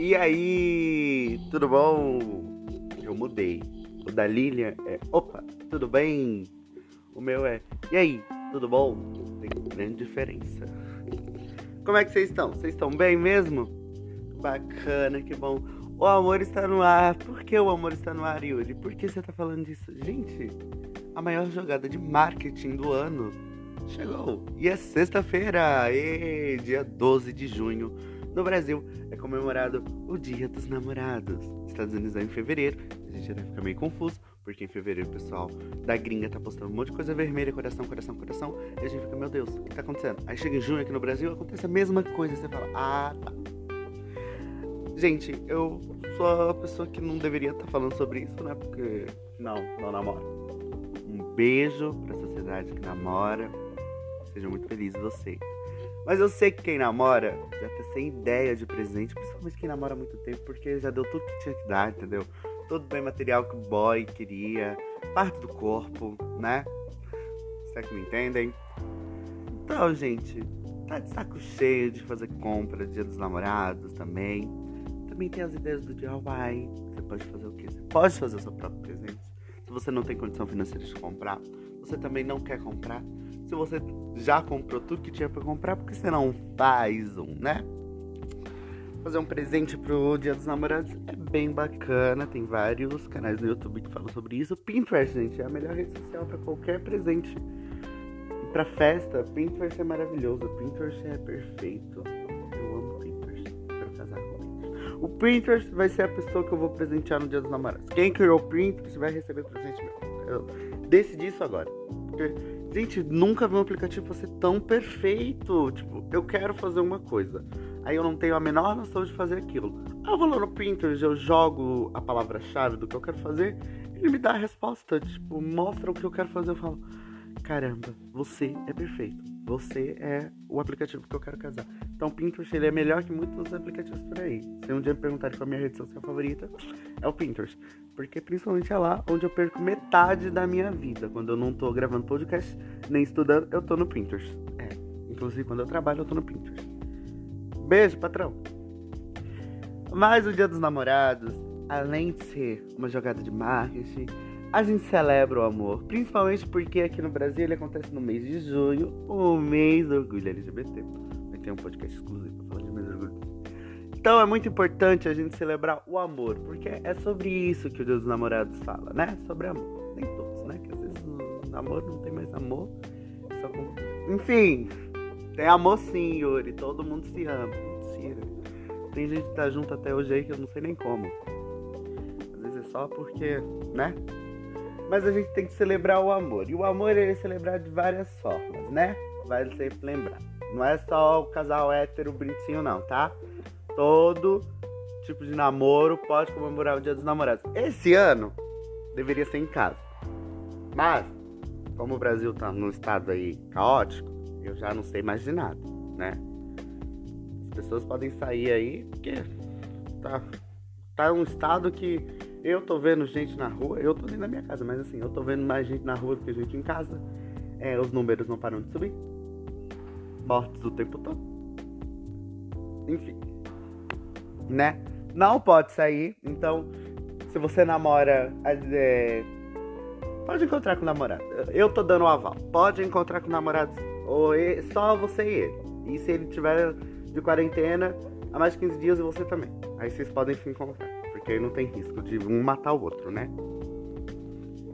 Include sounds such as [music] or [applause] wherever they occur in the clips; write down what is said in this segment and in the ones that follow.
E aí, tudo bom? Eu mudei. O da Lilian é Opa, tudo bem? O meu é E aí, tudo bom? Tem grande diferença. Como é que vocês estão? Vocês estão bem mesmo? Bacana, que bom. O amor está no ar. Por que o amor está no ar, Yuri? Por que você tá falando disso? Gente, a maior jogada de marketing do ano chegou. E é sexta-feira, dia 12 de junho no Brasil é comemorado o Dia dos Namorados. Estados Unidos é em fevereiro. A gente vai ficar meio confuso, porque em fevereiro o pessoal da gringa tá postando um monte de coisa vermelha, coração, coração, coração. E a gente fica, meu Deus, o que tá acontecendo? Aí chega em junho aqui no Brasil, acontece a mesma coisa. Você fala, ah, tá. Gente, eu sou a pessoa que não deveria estar tá falando sobre isso, né? Porque não, não namoro. Um beijo pra sociedade que namora. Sejam muito felizes vocês. Mas eu sei que quem namora já tá sem ideia de presente, principalmente quem namora há muito tempo, porque já deu tudo que tinha que dar, entendeu? Todo bem material que o boy queria, parte do corpo, né? Será que me entendem? Então, gente, tá de saco cheio de fazer compra dia dos namorados também. Também tem as ideias do DIY. Você pode fazer o quê? Você pode fazer o seu próprio presente. Se você não tem condição financeira de comprar, você também não quer comprar, se você já comprou tudo que tinha para comprar, porque você não faz um, né? Fazer um presente pro Dia dos Namorados é bem bacana. Tem vários canais no YouTube que falam sobre isso. Pinterest, gente, é a melhor rede social para qualquer presente. E pra festa, Pinterest é maravilhoso. Pinterest é perfeito. Eu amo Pinterest. Quero casar com Pinterest. O Pinterest vai ser a pessoa que eu vou presentear no Dia dos Namorados. Quem criou o Pinterest vai receber presente meu. Eu decidi isso agora. Porque Gente, nunca vi um aplicativo ser tão perfeito. Tipo, eu quero fazer uma coisa. Aí eu não tenho a menor noção de fazer aquilo. Aí eu vou lá no Pinterest, eu jogo a palavra-chave do que eu quero fazer, ele me dá a resposta, tipo, mostra o que eu quero fazer. Eu falo, caramba, você é perfeito. Você é o aplicativo que eu quero casar. Então, Pinterest ele é melhor que muitos aplicativos por aí. Se um dia me perguntarem qual é a minha rede social favorita, é o Pinterest. Porque principalmente é lá onde eu perco metade da minha vida. Quando eu não tô gravando podcast, nem estudando, eu tô no Pinterest. É. Inclusive, quando eu trabalho, eu tô no Pinterest. Beijo, patrão! Mas o Dia dos Namorados, além de ser uma jogada de marketing, a gente celebra o amor, principalmente porque aqui no Brasil ele acontece no mês de junho, o mês do orgulho LGBT. Vai ter um podcast exclusivo pra falar de mês do orgulho. Então é muito importante a gente celebrar o amor, porque é sobre isso que o Deus dos Namorados fala, né? Sobre amor. Nem todos, né? Que às vezes o namoro não tem mais amor. Só com... Enfim, tem amor sim, Yuri. Todo mundo se ama. Mentira. Tem gente que tá junto até hoje aí que eu não sei nem como. Às vezes é só porque, né? Mas a gente tem que celebrar o amor. E o amor ele é celebrado de várias formas, né? Vai sempre lembrar. Não é só o casal hétero bonitinho, não, tá? Todo tipo de namoro pode comemorar o Dia dos Namorados. Esse ano deveria ser em casa. Mas, como o Brasil tá num estado aí caótico, eu já não sei mais de nada, né? As pessoas podem sair aí porque tá, tá um estado que eu tô vendo gente na rua, eu tô dentro da minha casa, mas assim, eu tô vendo mais gente na rua do que gente em casa. É, os números não param de subir. Mortes o tempo todo. Enfim. Né? Não pode sair. Então, se você namora. É, pode encontrar com o namorado. Eu tô dando um aval. Pode encontrar com o namorado. Ou só você e ele. E se ele tiver de quarentena há mais de 15 dias e você também. Aí vocês podem se encontrar porque aí não tem risco de um matar o outro, né?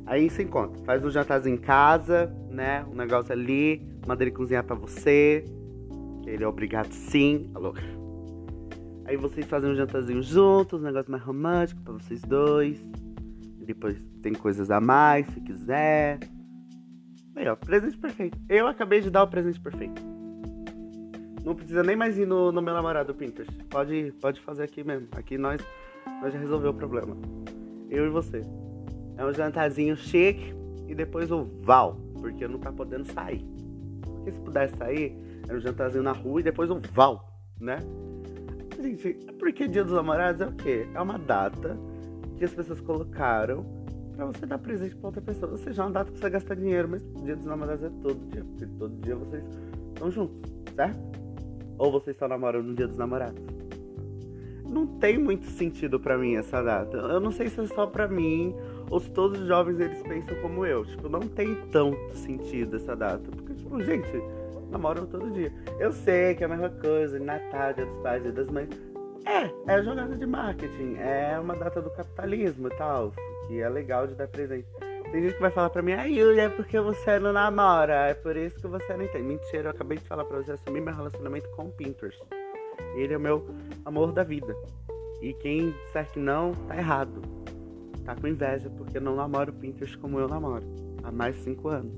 Aí se encontra, faz um jantarzinho em casa, né? Um negócio ali, manda ele cozinhar pra você. Ele é obrigado sim, alô. Aí vocês fazem um jantarzinho juntos, um negócio mais romântico pra vocês dois. E depois tem coisas a mais, se quiser. Aí, ó, presente perfeito. Eu acabei de dar o presente perfeito. Não precisa nem mais ir no, no meu namorado Pinterest. Pode, pode fazer aqui mesmo. Aqui nós nós já resolveu o problema. Eu e você. É um jantarzinho chique e depois o Val, porque não tá podendo sair. Porque se pudesse sair, era um jantarzinho na rua e depois o Val, né? Gente, porque Dia dos Namorados é o quê? É uma data que as pessoas colocaram pra você dar presente pra outra pessoa. Ou seja, é uma data que você gasta dinheiro, mas Dia dos Namorados é todo dia, porque todo dia vocês estão juntos, certo? Ou vocês estão namorando no Dia dos Namorados. Não tem muito sentido para mim essa data. Eu não sei se é só para mim ou se todos os jovens eles pensam como eu. Tipo, não tem tanto sentido essa data. Porque, tipo, gente, namoram todo dia. Eu sei que é a mesma coisa, Natal, Dia dos Pais, Dia das Mães. É, é jogada de marketing, é uma data do capitalismo e tal, que é legal de dar presente. Tem gente que vai falar pra mim, ai Yulia, é porque você não namora, é por isso que você não entende. Mentira, eu acabei de falar pra você, assumir meu relacionamento com o Pinterest. Ele é o meu amor da vida. E quem disser que não, tá errado. Tá com inveja, porque não namoro o Pinterest como eu namoro. Há mais de 5 anos.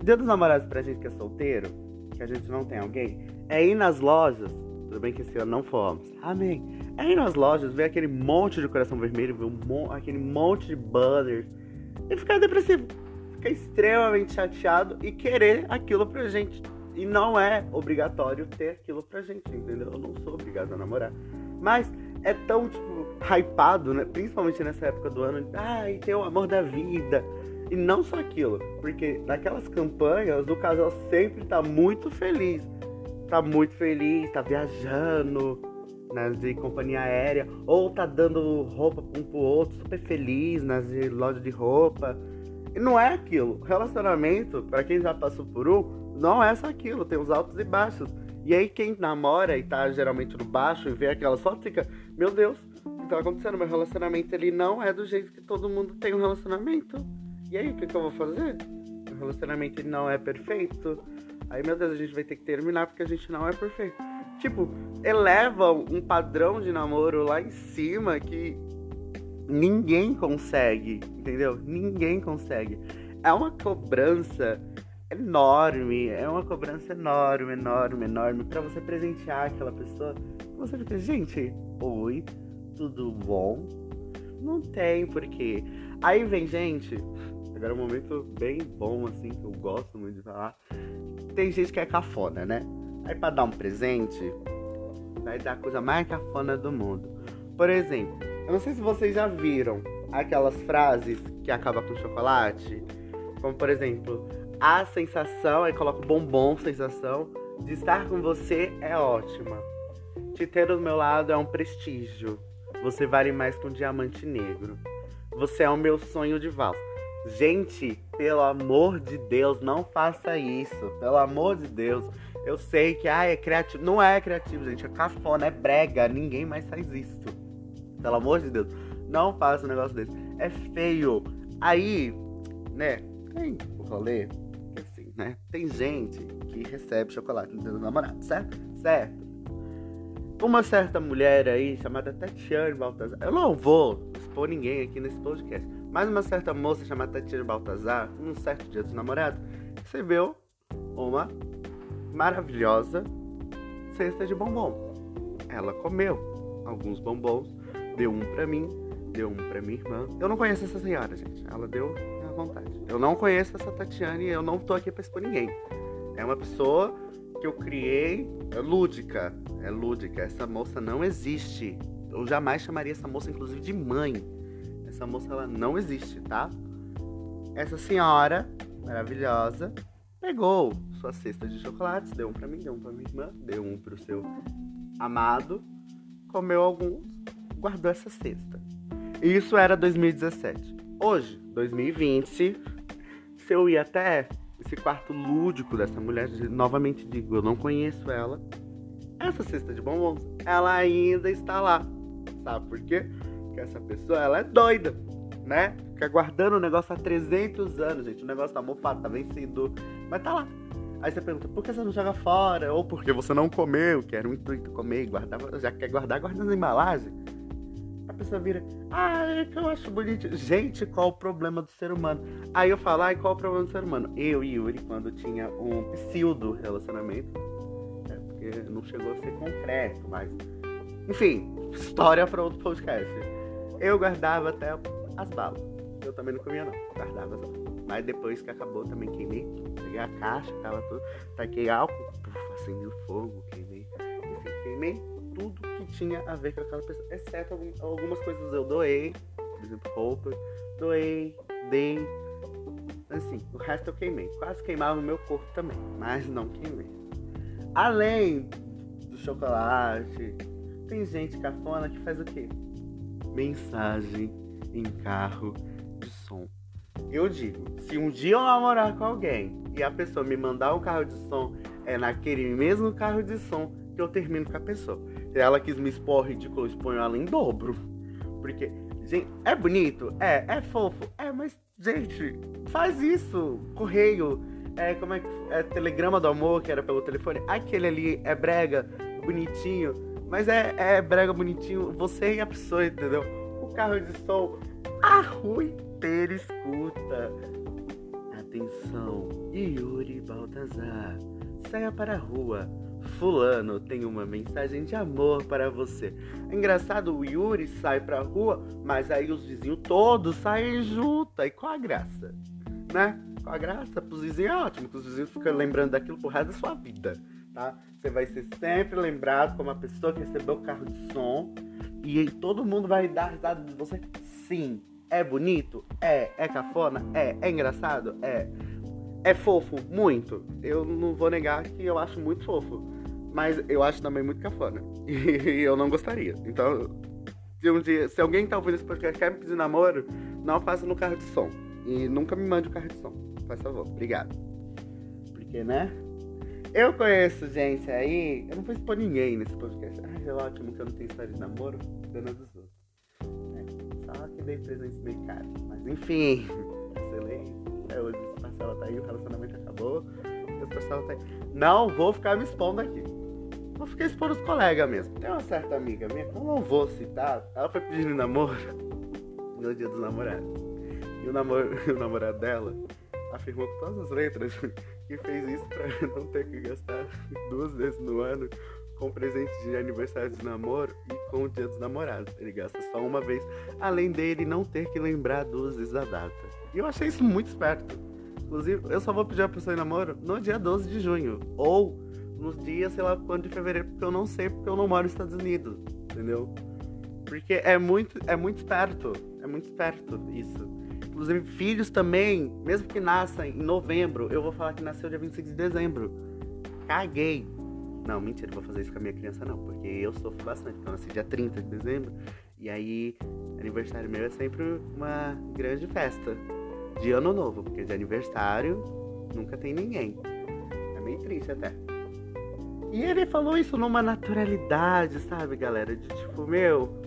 O dia dos namorados pra gente que é solteiro, que a gente não tem alguém, é ir nas lojas tudo bem que esse ano não fomos. Amém. É ir nas lojas, ver aquele monte de coração vermelho, ver um aquele monte de banners e ficar depressivo. Ficar extremamente chateado e querer aquilo pra gente. E não é obrigatório ter aquilo pra gente, entendeu? Eu não sou obrigado a namorar. Mas é tão, tipo, hypado, né? Principalmente nessa época do ano. Ai, tem o amor da vida. E não só aquilo. Porque naquelas campanhas, o casal sempre tá muito feliz tá muito feliz, tá viajando nas de companhia aérea, ou tá dando roupa um pro outro, super feliz nas de loja de roupa. E não é aquilo. Relacionamento, para quem já passou por um, não é só aquilo, tem os altos e baixos. E aí quem namora e tá geralmente no baixo e vê aquela foto fica, meu Deus, o que tá acontecendo? Meu relacionamento ele não é do jeito que todo mundo tem um relacionamento. E aí, o que, que eu vou fazer? Meu relacionamento ele não é perfeito. Aí, meu Deus, a gente vai ter que terminar porque a gente não é perfeito. Tipo, eleva um padrão de namoro lá em cima que ninguém consegue, entendeu? Ninguém consegue. É uma cobrança enorme, é uma cobrança enorme, enorme, enorme para você presentear aquela pessoa. Você fica, gente, oi, tudo bom? Não tem porquê. Aí vem gente, agora é um momento bem bom assim que eu gosto muito de falar tem gente que é cafona, né? Aí pra dar um presente, vai dar a coisa mais cafona do mundo. Por exemplo, eu não sei se vocês já viram aquelas frases que acabam com chocolate. Como por exemplo, a sensação, aí coloca bombom, sensação, de estar com você é ótima. Te ter do meu lado é um prestígio. Você vale mais que um diamante negro. Você é o meu sonho de valsa. Gente, pelo amor de Deus, não faça isso. Pelo amor de Deus. Eu sei que ah, é criativo. Não é criativo, gente. É cafona, é brega. Ninguém mais faz isso. Pelo amor de Deus. Não faça um negócio desse. É feio. Aí, né? Tem o rolê. Né? Tem gente que recebe chocolate do namorado, certo? Certo. Uma certa mulher aí, chamada Tatiane Baltazar. Eu não vou expor ninguém aqui nesse podcast mas uma certa moça chamada Tatiana Baltazar, num certo dia dos namorados, recebeu uma maravilhosa cesta de bombons. Ela comeu alguns bombons, deu um para mim, deu um para minha irmã. Eu não conheço essa senhora, gente. Ela deu à vontade. Eu não conheço essa Tatiana e eu não tô aqui para expor ninguém. É uma pessoa que eu criei, é lúdica, é lúdica. Essa moça não existe. Eu jamais chamaria essa moça, inclusive, de mãe. Essa moça ela não existe, tá? Essa senhora maravilhosa pegou sua cesta de chocolates, deu um para mim, deu um para minha irmã, deu um pro seu amado, comeu alguns, guardou essa cesta. Isso era 2017. Hoje, 2020, se eu ir até esse quarto lúdico dessa mulher, novamente digo, eu não conheço ela. Essa cesta de bombons, ela ainda está lá. Sabe por quê? que essa pessoa, ela é doida, né? Fica guardando o negócio há 300 anos, gente. O negócio tá mofado, tá vencido, mas tá lá. Aí você pergunta, por que você não joga fora? Ou porque você não comeu, que era um intuito comer e guardar, já quer guardar, guarda na embalagem. A pessoa vira, ah, é que eu acho bonito. Gente, qual o problema do ser humano? Aí eu falo, ah, qual o problema do ser humano? Eu e Yuri, quando tinha um pseudo relacionamento, é porque não chegou a ser concreto, mas. Enfim, história para outro podcast. Eu guardava até as balas. Eu também não comia, não. Guardava as balas. Mas depois que acabou, também queimei. Peguei a caixa, tava tudo. Taquei álcool, puf, acendi o fogo, queimei. Enfim, queimei tudo que tinha a ver com aquela pessoa. Exceto algumas coisas eu doei. Por exemplo, roupa. Doei, dei. Assim, o resto eu queimei. Quase queimava o meu corpo também. Mas não queimei. Além do chocolate, tem gente cafona que faz o quê? Mensagem em carro de som. Eu digo, se um dia eu namorar com alguém e a pessoa me mandar um carro de som, é naquele mesmo carro de som que eu termino com a pessoa. Ela quis me expor ridículo, eu exponho ela em dobro. Porque, gente, é bonito? É, é fofo? É, mas, gente, faz isso. Correio, é, como é que. É Telegrama do Amor, que era pelo telefone. Aquele ali é brega, bonitinho. Mas é, é brega, bonitinho, você e a pessoa, entendeu? O carro de som, a rua inteira escuta. Atenção, Yuri Baltazar, saia para a rua. Fulano tem uma mensagem de amor para você. É engraçado, o Yuri sai pra rua, mas aí os vizinhos todos saem junto. E qual a graça? Né? Qual a graça? Pros vizinhos é ótimo, que os vizinhos ficam lembrando daquilo pro resto da sua vida, tá? Você vai ser sempre lembrado como a pessoa que recebeu o carro de som e todo mundo vai dar risada de você. Sim. É bonito? É. É cafona? É. É engraçado? É. É fofo? Muito. Eu não vou negar que eu acho muito fofo. Mas eu acho também muito cafona. [laughs] E eu não gostaria. Então, se, um dia, se alguém tá ouvindo esse podcast quer me pedir namoro, não faça no carro de som. E nunca me mande o carro de som. Faz favor. Obrigado. Porque, né? Eu conheço gente aí. Eu não vou expor ninguém nesse podcast. Ai, é ótimo que eu não tenho história de namoro. Dona dos outros. É, só que dei presente meio caro. Mas enfim. [laughs] Excelente. É, hoje Marcelo tá aí, o relacionamento acabou. O Marcelo tá aí. Não vou ficar me expondo aqui. Vou ficar expondo os colegas mesmo. Tem uma certa amiga minha que eu não vou citar. Ela foi pedindo namoro [laughs] no dia dos namorados. E o, namor... [laughs] o namorado dela afirmou com todas as letras que fez isso pra não ter que gastar duas vezes no ano com presente de aniversário de namoro e com o dia dos namorados. Ele gasta só uma vez, além dele não ter que lembrar duas vezes da data. E eu achei isso muito esperto. Inclusive, eu só vou pedir a pessoa em namoro no dia 12 de junho. Ou nos dias, sei lá, quando de fevereiro, porque eu não sei, porque eu não moro nos Estados Unidos. Entendeu? Porque é muito, é muito esperto. É muito esperto isso. Inclusive, filhos também, mesmo que nasçam em novembro, eu vou falar que nasceu dia 26 de dezembro. Caguei. Não, mentira, vou fazer isso com a minha criança não, porque eu sofro bastante. Então, eu nasci dia 30 de dezembro. E aí, aniversário meu é sempre uma grande festa. De ano novo, porque de aniversário nunca tem ninguém. É meio triste até. E ele falou isso numa naturalidade, sabe, galera? De tipo, meu,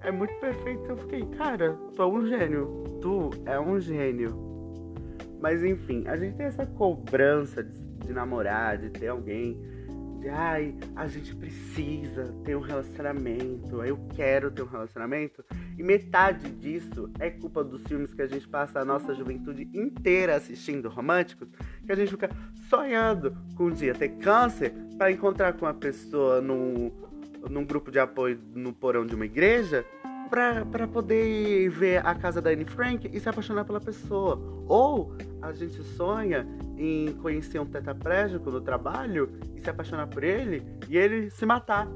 é muito perfeito. Eu fiquei, cara, tu é um gênio. Tu é um gênio. Mas enfim, a gente tem essa cobrança de, de namorar, de ter alguém. De ai, a gente precisa ter um relacionamento. Eu quero ter um relacionamento. E metade disso é culpa dos filmes que a gente passa a nossa juventude inteira assistindo românticos. Que a gente fica sonhando com um dia ter câncer para encontrar com uma pessoa num, num grupo de apoio no porão de uma igreja para poder ver a casa da Anne Frank e se apaixonar pela pessoa. Ou a gente sonha em conhecer um tetraplégico no trabalho e se apaixonar por ele e ele se matar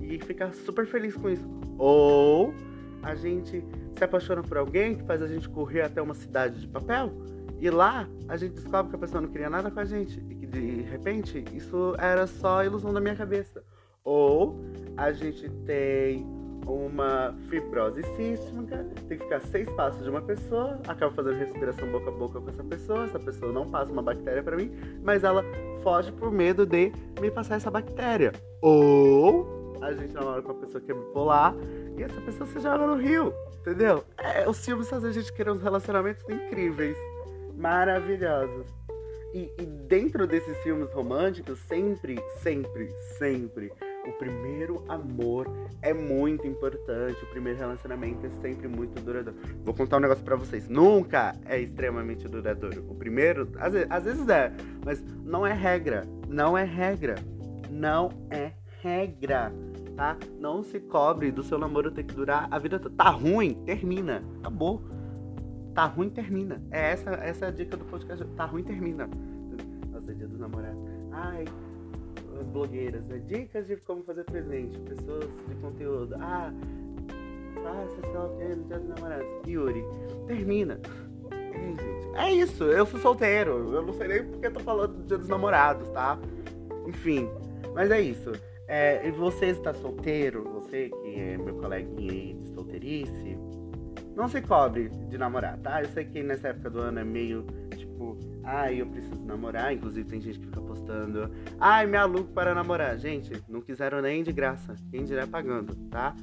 e ficar super feliz com isso. Ou a gente se apaixona por alguém que faz a gente correr até uma cidade de papel e lá a gente descobre que a pessoa não queria nada com a gente e que de repente isso era só ilusão da minha cabeça. Ou a gente tem uma fibrose cística, tem que ficar seis passos de uma pessoa, acaba fazendo respiração boca a boca com essa pessoa, essa pessoa não passa uma bactéria para mim, mas ela foge por medo de me passar essa bactéria. Ou a gente namora com uma pessoa que é bipolar e essa pessoa se joga no rio, entendeu? É, os filmes fazem a gente querer uns relacionamentos incríveis, maravilhosos. E, e dentro desses filmes românticos, sempre, sempre, sempre primeiro amor é muito importante. O primeiro relacionamento é sempre muito duradouro. Vou contar um negócio para vocês. Nunca é extremamente duradouro. O primeiro, às vezes, às vezes é, mas não é regra. Não é regra. Não é regra. Tá? Não se cobre do seu namoro ter que durar a vida toda. Tá ruim? Termina. Acabou. Tá ruim, termina. É essa, essa é a dica do podcast. Tá ruim, termina. Nossa, é dia dos namorados. Ai, as blogueiras, né? Dicas de como fazer presente, pessoas de conteúdo. Ah, faça sei lá no dia dos namorados. Yuri, termina. É, é isso, eu sou solteiro. Eu não sei nem porque eu tô falando do dia dos namorados, tá? Enfim, mas é isso. É, e você está solteiro, você que é meu coleguinha aí de solteirice, não se cobre de namorar, tá? Eu sei que nessa época do ano é meio tipo, ai, eu preciso namorar. Inclusive tem gente que fica postando, ai, me alugo para namorar. Gente, não quiseram nem de graça, quem dirá pagando, tá?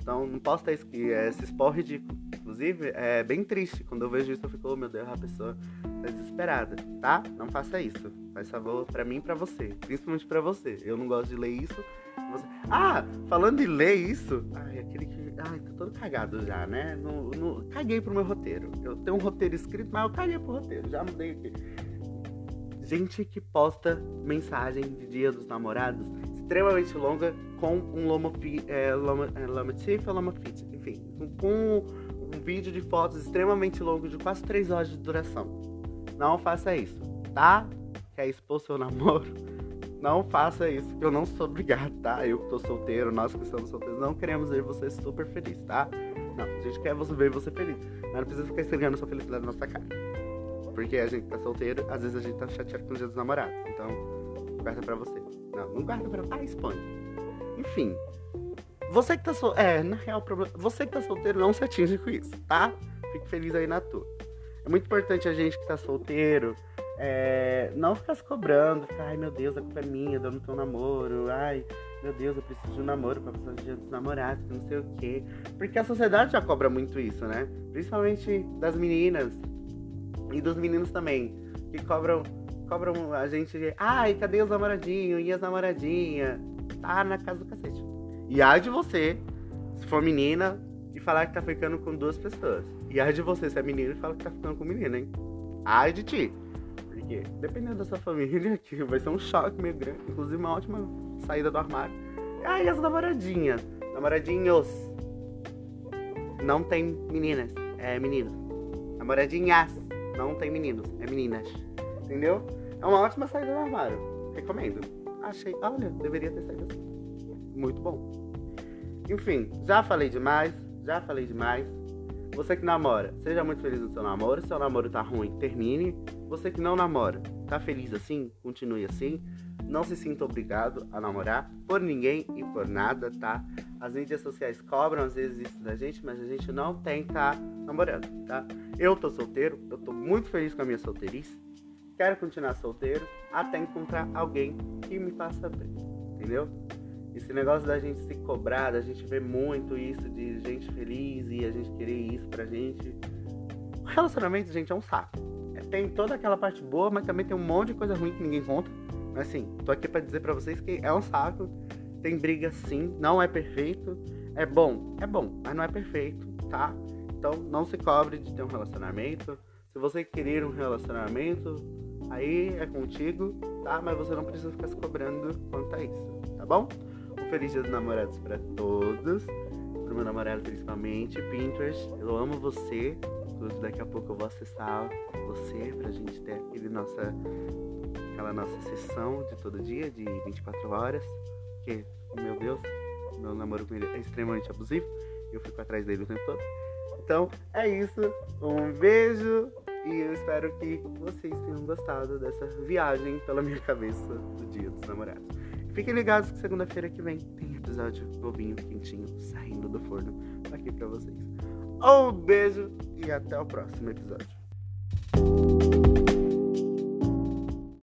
Então não posta isso, que é esse sport ridículo. Inclusive, é bem triste. Quando eu vejo isso, eu fico, oh meu Deus, a pessoa tá desesperada, tá? Não faça isso. Faz favor pra mim e pra você. Principalmente pra você. Eu não gosto de ler isso. Você... Ah, falando de ler isso. Ai, aquele que. Ai, tô todo cagado já, né? No, no... Caguei pro meu roteiro. Eu tenho um roteiro escrito, mas eu caguei pro roteiro. Já mudei aqui. Gente que posta mensagem de dia dos namorados extremamente longa com um loma, é, loma, é, loma enfim, com um vídeo de fotos extremamente longo de quase 3 horas de duração. Não faça isso, tá? Quer expor seu namoro? Não faça isso, que eu não sou obrigado, tá? Eu que tô solteiro, nós que estamos solteiros, não queremos ver você super feliz, tá? Não, a gente quer você ver você feliz. Mas não precisa ficar esfregando sua felicidade na nossa cara. Porque a gente tá solteiro, às vezes a gente tá chateado com o dia dos namorados. Então, guarda pra você. Não, não guarda pra. Ah, expõe. Enfim, você que tá solteiro. É, na real, problema. Você que tá solteiro não se atinge com isso, tá? Fique feliz aí na tua. É muito importante a gente que tá solteiro é, não ficar se cobrando, ficar, ai meu Deus, a culpa é minha, eu não tenho namoro, ai meu Deus, eu preciso de um namoro pra passar dos namorados, não sei o quê. Porque a sociedade já cobra muito isso, né? Principalmente das meninas e dos meninos também, que cobram, cobram a gente de, ai, cadê os namoradinhos e as namoradinhas? Tá na casa do cacete. E ai de você, se for menina, e falar que tá ficando com duas pessoas. E ai de você, se é menino, e falar que tá ficando com menina, hein? Ai de ti. Dependendo da sua família, [laughs] que vai ser um choque meio grande. Inclusive, uma ótima saída do armário. Ai, as namoradinhas. Namoradinhos. Não tem meninas, é meninos. Namoradinhas. Não tem meninos, é meninas. Entendeu? É uma ótima saída do armário. Recomendo. Achei, olha, deveria ter saído assim. Muito bom. Enfim, já falei demais, já falei demais. Você que namora, seja muito feliz no seu namoro. Se seu namoro tá ruim, termine. Você que não namora, tá feliz assim? Continue assim. Não se sinta obrigado a namorar por ninguém e por nada, tá? As mídias sociais cobram às vezes isso da gente, mas a gente não tem tá namorando, tá? Eu tô solteiro, eu tô muito feliz com a minha solteirice. Quero continuar solteiro até encontrar alguém que me faça bem, entendeu? Esse negócio da gente se cobrar, da gente ver muito isso de gente feliz e a gente querer isso pra gente. O relacionamento, gente, é um saco. Tem toda aquela parte boa, mas também tem um monte de coisa ruim que ninguém conta. Mas assim, tô aqui para dizer para vocês que é um saco. Tem briga sim, não é perfeito. É bom, é bom, mas não é perfeito, tá? Então não se cobre de ter um relacionamento. Se você querer um relacionamento, aí é contigo, tá? Mas você não precisa ficar se cobrando quanto a isso, tá bom? feliz dia dos namorados para todos. Meu namorado principalmente. Pinterest, eu amo você. Inclusive daqui a pouco eu vou acessar você pra gente ter aquele nossa, aquela nossa sessão de todo dia, de 24 horas. Porque, meu Deus, meu namoro com ele é extremamente abusivo. Eu fico atrás dele o tempo todo. Então, é isso. Um beijo e eu espero que vocês tenham gostado dessa viagem pela minha cabeça do Dia dos Namorados. Fiquem ligados que segunda-feira que vem tem episódio novinho, quentinho, saindo do forno aqui pra vocês. Um beijo e até o próximo episódio.